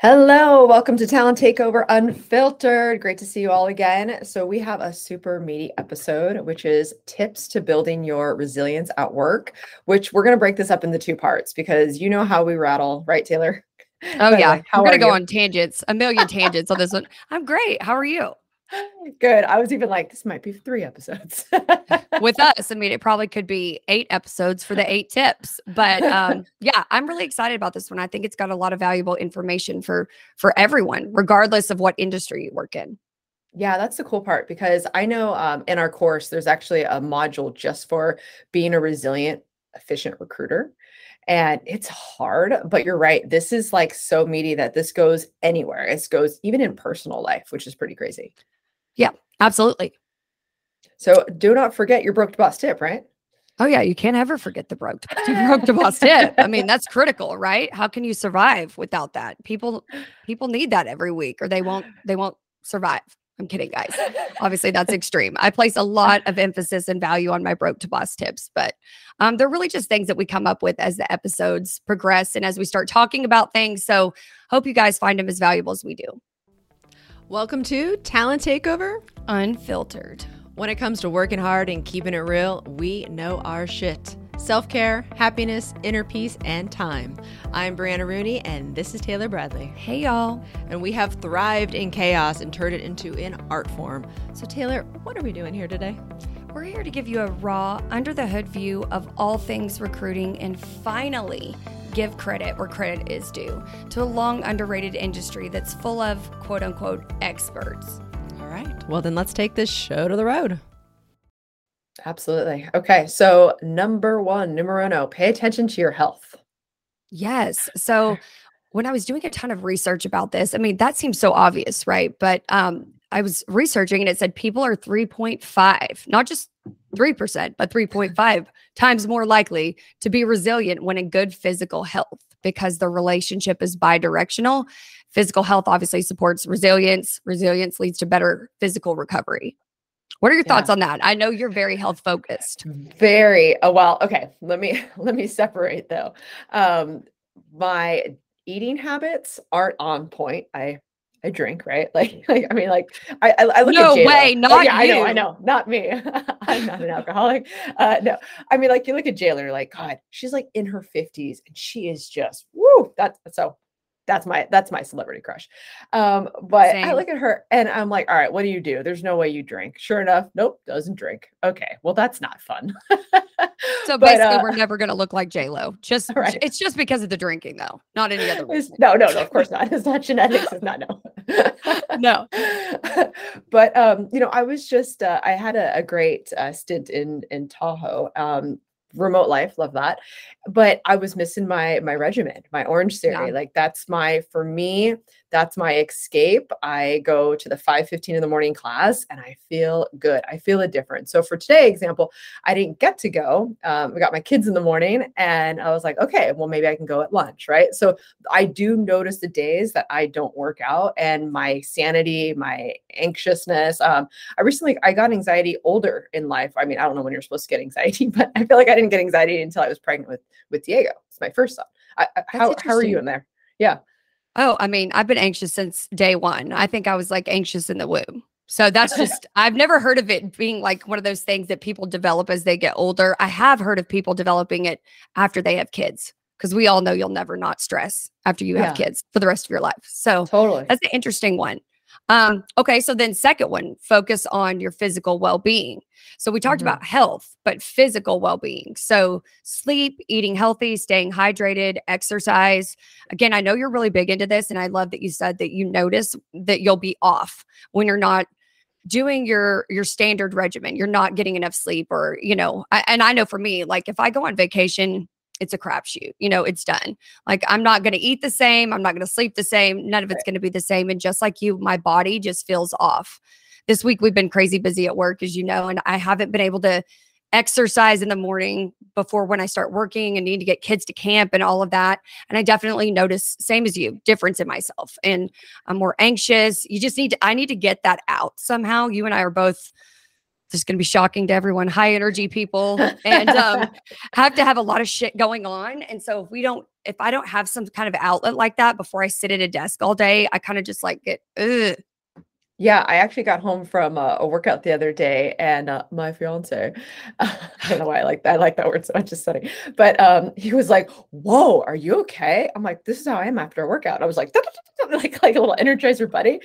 Hello, welcome to Talent Takeover Unfiltered. Great to see you all again. So, we have a super meaty episode, which is tips to building your resilience at work, which we're going to break this up into two parts because you know how we rattle, right, Taylor? Oh, yeah. How I'm going to go on tangents, a million tangents on this one. I'm great. How are you? Good. I was even like, this might be three episodes. With us, I mean, it probably could be eight episodes for the eight tips. But um, yeah, I'm really excited about this one. I think it's got a lot of valuable information for for everyone, regardless of what industry you work in. Yeah, that's the cool part because I know um, in our course there's actually a module just for being a resilient, efficient recruiter. And it's hard, but you're right. This is like so meaty that this goes anywhere. It goes even in personal life, which is pretty crazy. Yeah, absolutely. So do not forget your broke to boss tip, right? Oh yeah, you can't ever forget the broke to, broke to boss tip. I mean, that's critical, right? How can you survive without that? People people need that every week or they won't they won't survive. I'm kidding, guys. Obviously, that's extreme. I place a lot of emphasis and value on my broke to boss tips, but um, they're really just things that we come up with as the episodes progress and as we start talking about things. So, hope you guys find them as valuable as we do. Welcome to Talent Takeover Unfiltered. When it comes to working hard and keeping it real, we know our shit. Self care, happiness, inner peace, and time. I'm Brianna Rooney, and this is Taylor Bradley. Hey, y'all. And we have thrived in chaos and turned it into an art form. So, Taylor, what are we doing here today? We're here to give you a raw, under the hood view of all things recruiting and finally give credit where credit is due to a long underrated industry that's full of quote unquote experts. All right. Well, then let's take this show to the road. Absolutely. Okay. So, number one, numero uno, pay attention to your health. Yes. So, when I was doing a ton of research about this, I mean, that seems so obvious, right? But um, I was researching and it said people are 3.5, not just 3%, but 3.5 times more likely to be resilient when in good physical health because the relationship is bidirectional. Physical health obviously supports resilience, resilience leads to better physical recovery. What are your yeah. thoughts on that? I know you're very health focused. Very. Oh, well, okay. Let me let me separate though. Um my eating habits aren't on point. I I drink, right? Like, like I mean, like I, I look no at No way, not oh, yeah, you. I know, I know, not me. I'm not an alcoholic. Uh, no, I mean, like you look at J Lo, like God, she's like in her 50s and she is just woo. That's so that's my that's my celebrity crush. Um, but Same. I look at her and I'm like, all right, what do you do? There's no way you drink. Sure enough, nope, doesn't drink. Okay, well that's not fun. so but, basically, uh, we're never gonna look like J Lo. Just right. it's just because of the drinking, though, not any other reason. No, no, no, of course not. It's not genetics. It's not no. no. but um, you know, I was just uh, I had a, a great uh, stint in in Tahoe. Um, remote life love that but i was missing my my regimen my Orangetheory yeah. like that's my for me that's my escape. I go to the 5.15 in the morning class and i feel good. I feel a difference. So for today example i didn't get to go um, i got my kids in the morning and i was like okay well maybe i can go at lunch right? So i do notice the days that i don't work out and my sanity my anxiousness um, i recently i got anxiety older in life. I mean i don't know when you're supposed to get anxiety but i feel like i didn't get anxiety until i was pregnant with with diego. It's my first son. I, how, how are you in there? Yeah Oh, I mean, I've been anxious since day one. I think I was like anxious in the womb. So that's just, I've never heard of it being like one of those things that people develop as they get older. I have heard of people developing it after they have kids because we all know you'll never not stress after you yeah. have kids for the rest of your life. So totally. That's an interesting one. Um, okay, so then second one, focus on your physical well-being. So we talked mm-hmm. about health, but physical well-being. So sleep, eating healthy, staying hydrated, exercise. Again, I know you're really big into this and I love that you said that you notice that you'll be off when you're not doing your your standard regimen. You're not getting enough sleep or, you know, I, and I know for me, like if I go on vacation it's a crapshoot. You know, it's done. Like I'm not going to eat the same. I'm not going to sleep the same. None of it's going to be the same. And just like you, my body just feels off. This week we've been crazy busy at work, as you know, and I haven't been able to exercise in the morning before when I start working and need to get kids to camp and all of that. And I definitely notice, same as you, difference in myself. And I'm more anxious. You just need to, I need to get that out somehow. You and I are both this is going to be shocking to everyone high energy people and um, have to have a lot of shit going on and so if we don't if i don't have some kind of outlet like that before i sit at a desk all day i kind of just like get ugh. Yeah, I actually got home from a, a workout the other day, and uh, my fiance, I don't know why I like that. I like that word so much. It's funny, but um, he was like, "Whoa, are you okay?" I'm like, "This is how I am after a workout." I was like, like like a little energizer buddy,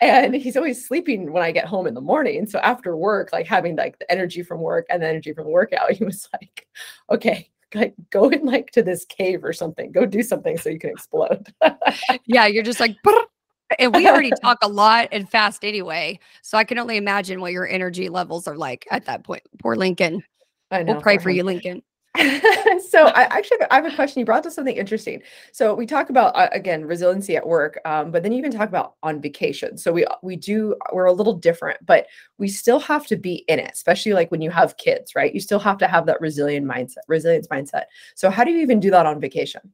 and he's always sleeping when I get home in the morning. So after work, like having like the energy from work and the energy from the workout, he was like, "Okay, like go in like to this cave or something. Go do something so you can explode." yeah, you're just like and we already talk a lot and fast anyway. So I can only imagine what your energy levels are like at that point. Poor Lincoln. I know. We'll pray for him. you, Lincoln. so I actually I have a question. You brought up something interesting. So we talk about uh, again resiliency at work, um, but then you can talk about on vacation. So we we do we're a little different, but we still have to be in it, especially like when you have kids, right? You still have to have that resilient mindset, resilience mindset. So how do you even do that on vacation?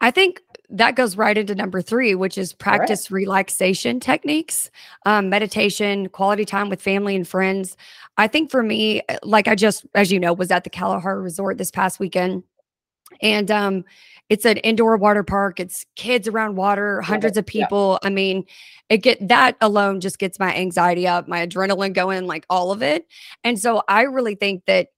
I think that goes right into number three, which is practice right. relaxation techniques, um, meditation, quality time with family and friends. I think for me, uh, like I just, as you know, was at the Kalahari Resort this past weekend. And um, it's an indoor water park. It's kids around water, hundreds of people. Yeah. I mean, it get that alone just gets my anxiety up, my adrenaline going, like all of it. And so I really think that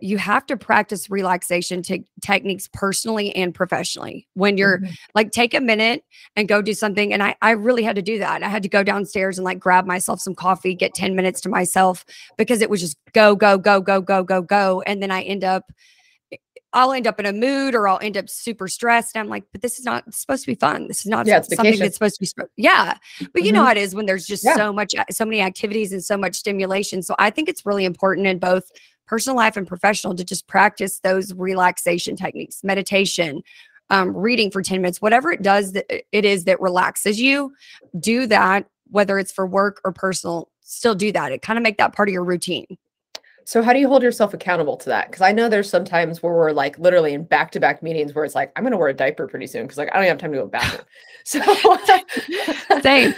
you have to practice relaxation te- techniques personally and professionally when you're mm-hmm. like take a minute and go do something and I, I really had to do that i had to go downstairs and like grab myself some coffee get 10 minutes to myself because it was just go go go go go go go and then i end up eh, I'll end up in a mood or I'll end up super stressed. And I'm like, but this is not supposed to be fun. This is not yeah, something vacation. that's supposed to be. Sp- yeah. But mm-hmm. you know mm-hmm. how it is when there's just yeah. so much, so many activities and so much stimulation. So I think it's really important in both personal life and professional to just practice those relaxation techniques, meditation, um, reading for 10 minutes, whatever it does that it is that relaxes you, do that, whether it's for work or personal, still do that. It kind of make that part of your routine. So how do you hold yourself accountable to that? Because I know there's some times where we're like literally in back-to-back meetings where it's like, I'm gonna wear a diaper pretty soon because like I don't have time to go bathroom. So same.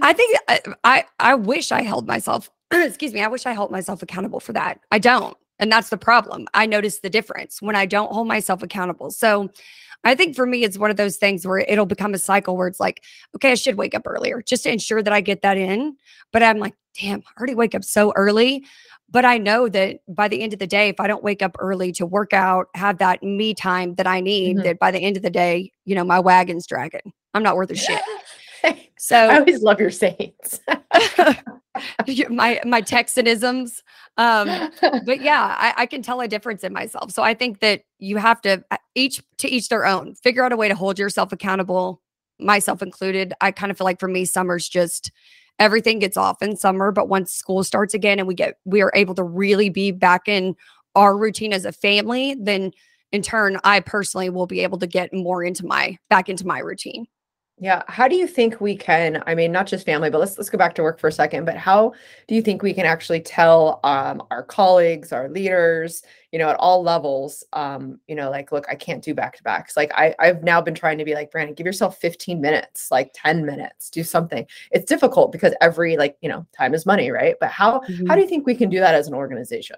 I think I, I I wish I held myself excuse me, I wish I held myself accountable for that. I don't. And that's the problem. I notice the difference when I don't hold myself accountable. So I think for me, it's one of those things where it'll become a cycle where it's like, okay, I should wake up earlier just to ensure that I get that in. But I'm like, damn, I already wake up so early. But I know that by the end of the day, if I don't wake up early to work out, have that me time that I need, mm-hmm. that by the end of the day, you know, my wagon's dragging. I'm not worth a shit. So I always love your sayings. my my Texanisms. Um, but yeah, I, I, can tell a difference in myself. So I think that you have to uh, each to each their own. Figure out a way to hold yourself accountable, myself included. I kind of feel like for me, summer's just everything gets off in summer, but once school starts again and we get we are able to really be back in our routine as a family, then in turn, I personally will be able to get more into my back into my routine. Yeah. How do you think we can, I mean, not just family, but let's let's go back to work for a second. But how do you think we can actually tell um, our colleagues, our leaders, you know, at all levels, um, you know, like, look, I can't do back to backs. Like I, I've now been trying to be like, Brandon, give yourself 15 minutes, like 10 minutes, do something. It's difficult because every like, you know, time is money, right? But how mm-hmm. how do you think we can do that as an organization?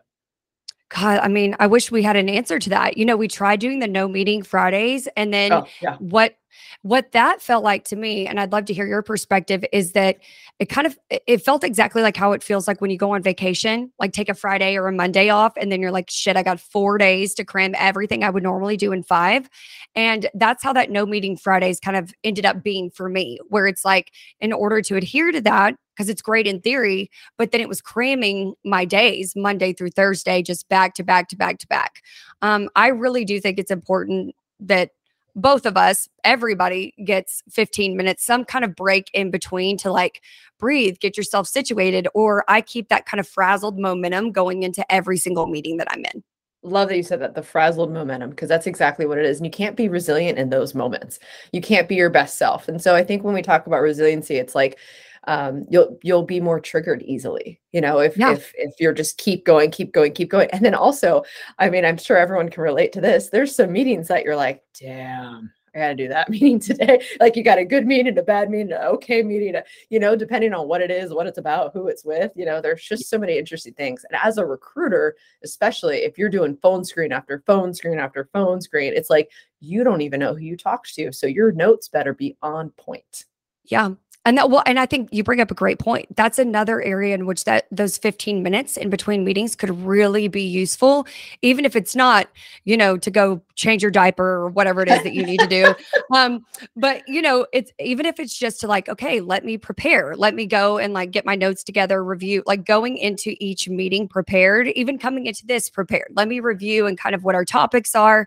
God, I mean, I wish we had an answer to that. You know, we tried doing the no meeting Fridays, and then oh, yeah. what what that felt like to me, and I'd love to hear your perspective, is that it kind of it felt exactly like how it feels like when you go on vacation, like take a Friday or a Monday off, and then you're like, shit, I got four days to cram everything I would normally do in five. And that's how that no meeting Fridays kind of ended up being for me, where it's like, in order to adhere to that, because it's great in theory, but then it was cramming my days Monday through Thursday, just back to back to back to back. Um, I really do think it's important that both of us, everybody gets 15 minutes, some kind of break in between to like breathe, get yourself situated, or I keep that kind of frazzled momentum going into every single meeting that I'm in. Love that you said that the frazzled momentum, because that's exactly what it is. And you can't be resilient in those moments. You can't be your best self. And so I think when we talk about resiliency, it's like um, you'll you'll be more triggered easily you know if yeah. if if you're just keep going keep going keep going and then also i mean i'm sure everyone can relate to this there's some meetings that you're like damn I got to do that meeting today. Like you got a good meeting, a bad meeting, an okay meeting, a, you know, depending on what it is, what it's about, who it's with. You know, there's just so many interesting things. And as a recruiter, especially if you're doing phone screen after phone screen after phone screen, it's like you don't even know who you talked to. So your notes better be on point. Yeah. And that well, and I think you bring up a great point. That's another area in which that those 15 minutes in between meetings could really be useful, even if it's not, you know, to go change your diaper or whatever it is that you need to do. Um, but you know, it's even if it's just to like, okay, let me prepare, let me go and like get my notes together, review, like going into each meeting prepared, even coming into this prepared. Let me review and kind of what our topics are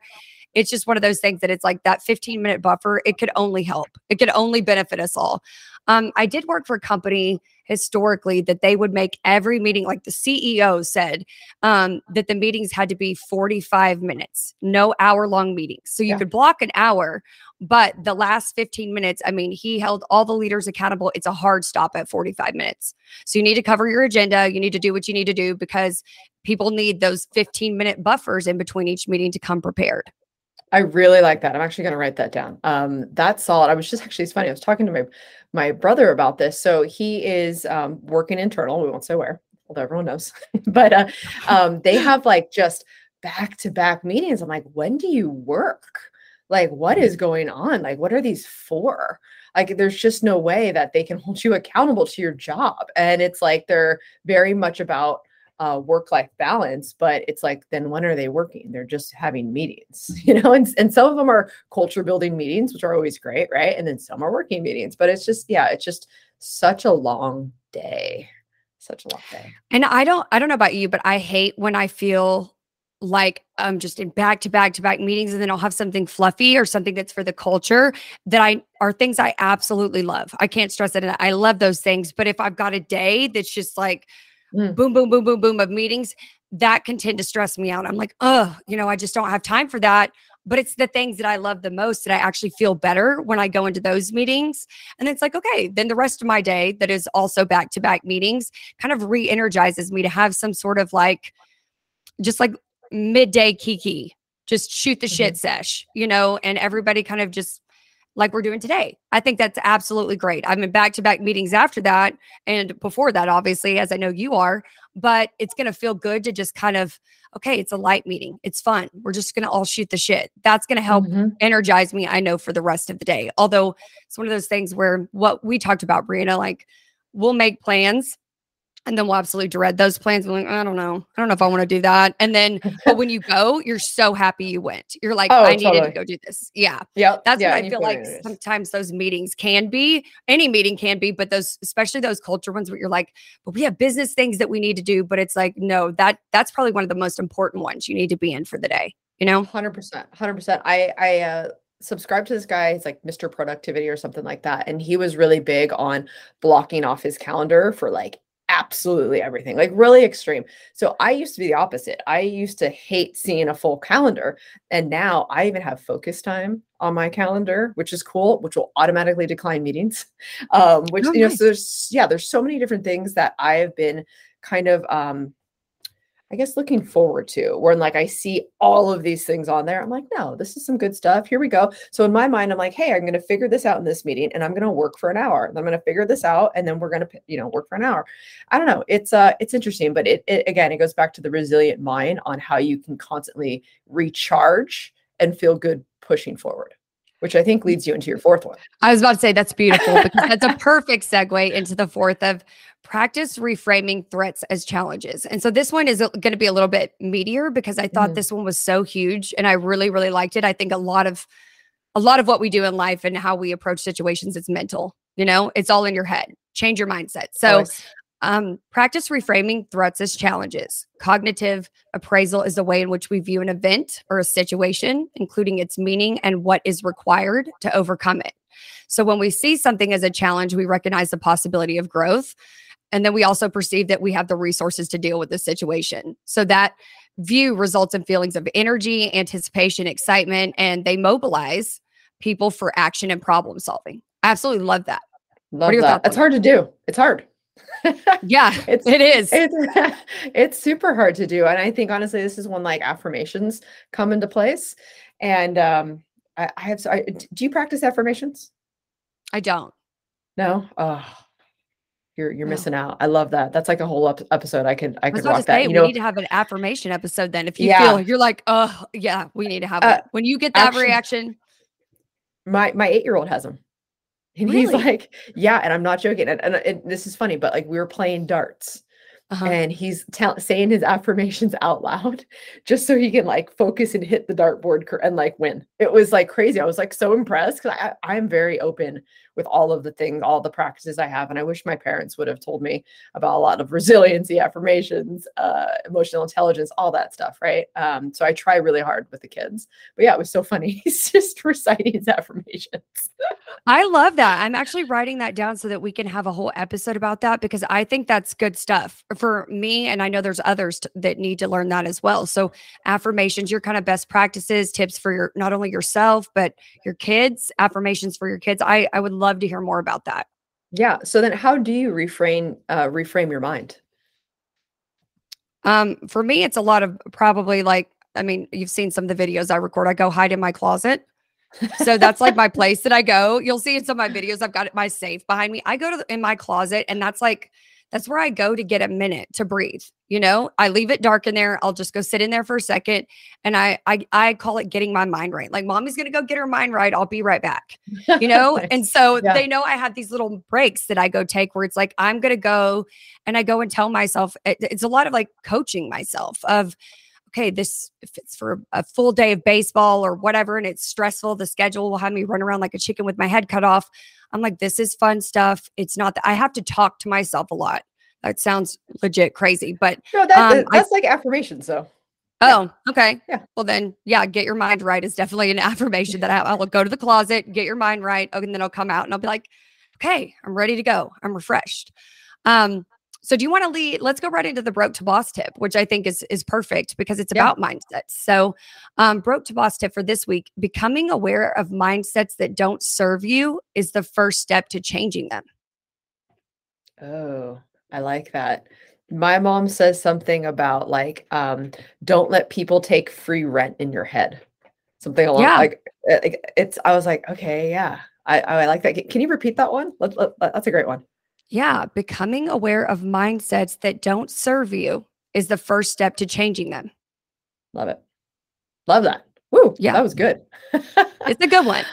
it's just one of those things that it's like that 15 minute buffer it could only help it could only benefit us all um, I did work for a company historically that they would make every meeting, like the CEO said, um, that the meetings had to be 45 minutes, no hour long meetings. So you yeah. could block an hour, but the last 15 minutes, I mean, he held all the leaders accountable. It's a hard stop at 45 minutes. So you need to cover your agenda. You need to do what you need to do because people need those 15 minute buffers in between each meeting to come prepared. I really like that. I'm actually going to write that down. Um, that's solid. I was just actually, it's funny. I was talking to my my brother about this. So he is um, working internal. We won't say where, although everyone knows. but uh, um, they have like just back to back meetings. I'm like, when do you work? Like, what is going on? Like, what are these for? Like, there's just no way that they can hold you accountable to your job. And it's like they're very much about uh, work life balance, but it's like, then when are they working? They're just having meetings, you know, and, and some of them are culture building meetings, which are always great, right? And then some are working meetings, but it's just, yeah, it's just such a long day. Such a long day. And I don't, I don't know about you, but I hate when I feel like I'm just in back to back to back meetings and then I'll have something fluffy or something that's for the culture that I are things I absolutely love. I can't stress it. I love those things. But if I've got a day that's just like, mm. boom, boom, boom, boom, boom of meetings, that can tend to stress me out. I'm like, oh, you know, I just don't have time for that. But it's the things that I love the most that I actually feel better when I go into those meetings. And it's like, okay, then the rest of my day that is also back to back meetings kind of re energizes me to have some sort of like, just like midday kiki, just shoot the shit mm-hmm. sesh, you know, and everybody kind of just like we're doing today. I think that's absolutely great. I'm in back to back meetings after that and before that, obviously, as I know you are, but it's going to feel good to just kind of, okay, it's a light meeting. It's fun. We're just going to all shoot the shit. That's going to help mm-hmm. energize me, I know, for the rest of the day. Although it's one of those things where what we talked about, Brianna, like we'll make plans and then we'll absolutely dread those plans. We're like, I don't know. I don't know if I want to do that. And then, but when you go, you're so happy you went. You're like, oh, I totally. needed to go do this. Yeah. Yeah. That's yeah, what I feel like sometimes those meetings can be. Any meeting can be, but those, especially those culture ones where you're like, but we have business things that we need to do. But it's like, no, that that's probably one of the most important ones you need to be in for the day. You know? 100%. 100%. I, I, uh, subscribe to this guy. He's like Mr. Productivity or something like that. And he was really big on blocking off his calendar for like absolutely everything, like really extreme. So I used to be the opposite. I used to hate seeing a full calendar. And now I even have focus time on my calendar, which is cool, which will automatically decline meetings. Um, which, oh, you know, nice. so there's, yeah, there's so many different things that I have been kind of um, I guess looking forward to where like I see all of these things on there. I'm like, no, this is some good stuff. Here we go. So in my mind, I'm like, hey, I'm going to figure this out in this meeting and I'm going to work for an hour. I'm going to figure this out and then we're going to, you know, work for an hour. I don't know. It's uh it's interesting, but it, it again, it goes back to the resilient mind on how you can constantly recharge and feel good pushing forward which I think leads you into your fourth one. I was about to say that's beautiful because that's a perfect segue into the fourth of practice reframing threats as challenges. And so this one is going to be a little bit meatier because I thought mm-hmm. this one was so huge and I really really liked it. I think a lot of a lot of what we do in life and how we approach situations is mental. You know, it's all in your head. Change your mindset. So um, practice reframing threats as challenges. Cognitive appraisal is the way in which we view an event or a situation, including its meaning and what is required to overcome it. So when we see something as a challenge, we recognize the possibility of growth. And then we also perceive that we have the resources to deal with the situation. So that view results in feelings of energy, anticipation, excitement, and they mobilize people for action and problem solving. I absolutely love that. Love that. It's hard to do. It's hard. Yeah, it's, it is. It's, it's super hard to do. And I think honestly, this is when like affirmations come into place. And um, I, I have. So, I, do you practice affirmations? I don't. No. Oh, you're you're No. missing out. I love that. That's like a whole ep- episode. I could I I could rock say that. You we know, need to have an affirmation episode then. If you Yeah. feel you're like, oh yeah, we need to have Uh, it. When you get that actually- reaction, my my eight year old has them. And he's like, yeah, and I'm not joking. And, and, and this is funny, but like we were playing darts uh-huh. and he's tell- saying his affirmations out loud just so he can like focus and hit the dartboard cor- and like win. It was like crazy. I was like so impressed because I I'm very open with all of the things, all the practices I have. And I wish my parents would have told me about a lot of resiliency affirmations, uh, emotional intelligence, all that stuff, right? Um, so I try really hard with the kids. But yeah, it was so funny. He's just reciting his affirmations. I love that. I'm actually writing that down so that we can have a whole episode about that because I think that's good stuff for me. And I know there's others t- that need to learn that as well. So, affirmations, your kind of best practices, tips for your not only yourself, but your kids, affirmations for your kids. I, I would love to hear more about that. Yeah. So then how do you reframe uh reframe your mind? Um, for me, it's a lot of probably like, I mean, you've seen some of the videos I record. I go hide in my closet. So that's like my place that I go. You'll see in some of my videos, I've got my safe behind me. I go to the, in my closet, and that's like that's where I go to get a minute to breathe. You know, I leave it dark in there. I'll just go sit in there for a second, and I I I call it getting my mind right. Like mommy's gonna go get her mind right. I'll be right back. You know, Nice. and so Yeah. they know I have these little breaks that I go take where it's like I'm gonna go and I go and tell myself it- it's a lot of like coaching myself of okay this if it's for a full day of baseball or whatever and it's stressful the schedule will have me run around like a chicken with my head cut off. I'm like this is fun stuff. It's not that i have to talk to myself a lot. That sounds legit crazy but no, that, um, that- I- that's like affirmations though. Oh okay. Yeah. well then yeah get your mind right is definitely an affirmation that I, i'll go to the closet get your mind right and then i'll come out and i'll be like okay i'm ready to go. I'm refreshed. Um so do you want to lead let's go right into the broke to boss tip which i think is is perfect because it's Yeah. about mindsets so um broke to boss tip for this week becoming aware of mindsets that don't serve you is the first step to changing them Oh, I like that. My mom says something about like um don't let people take free rent in your head. Something along Yeah. like like, it's I was like, okay, yeah. I I like that. Can you repeat that one? Let- let- that's a great one. Yeah becoming aware of mindsets that don't serve you is the first step to changing them Love it. Love that. Woo, Yeah. that was good. it's a good one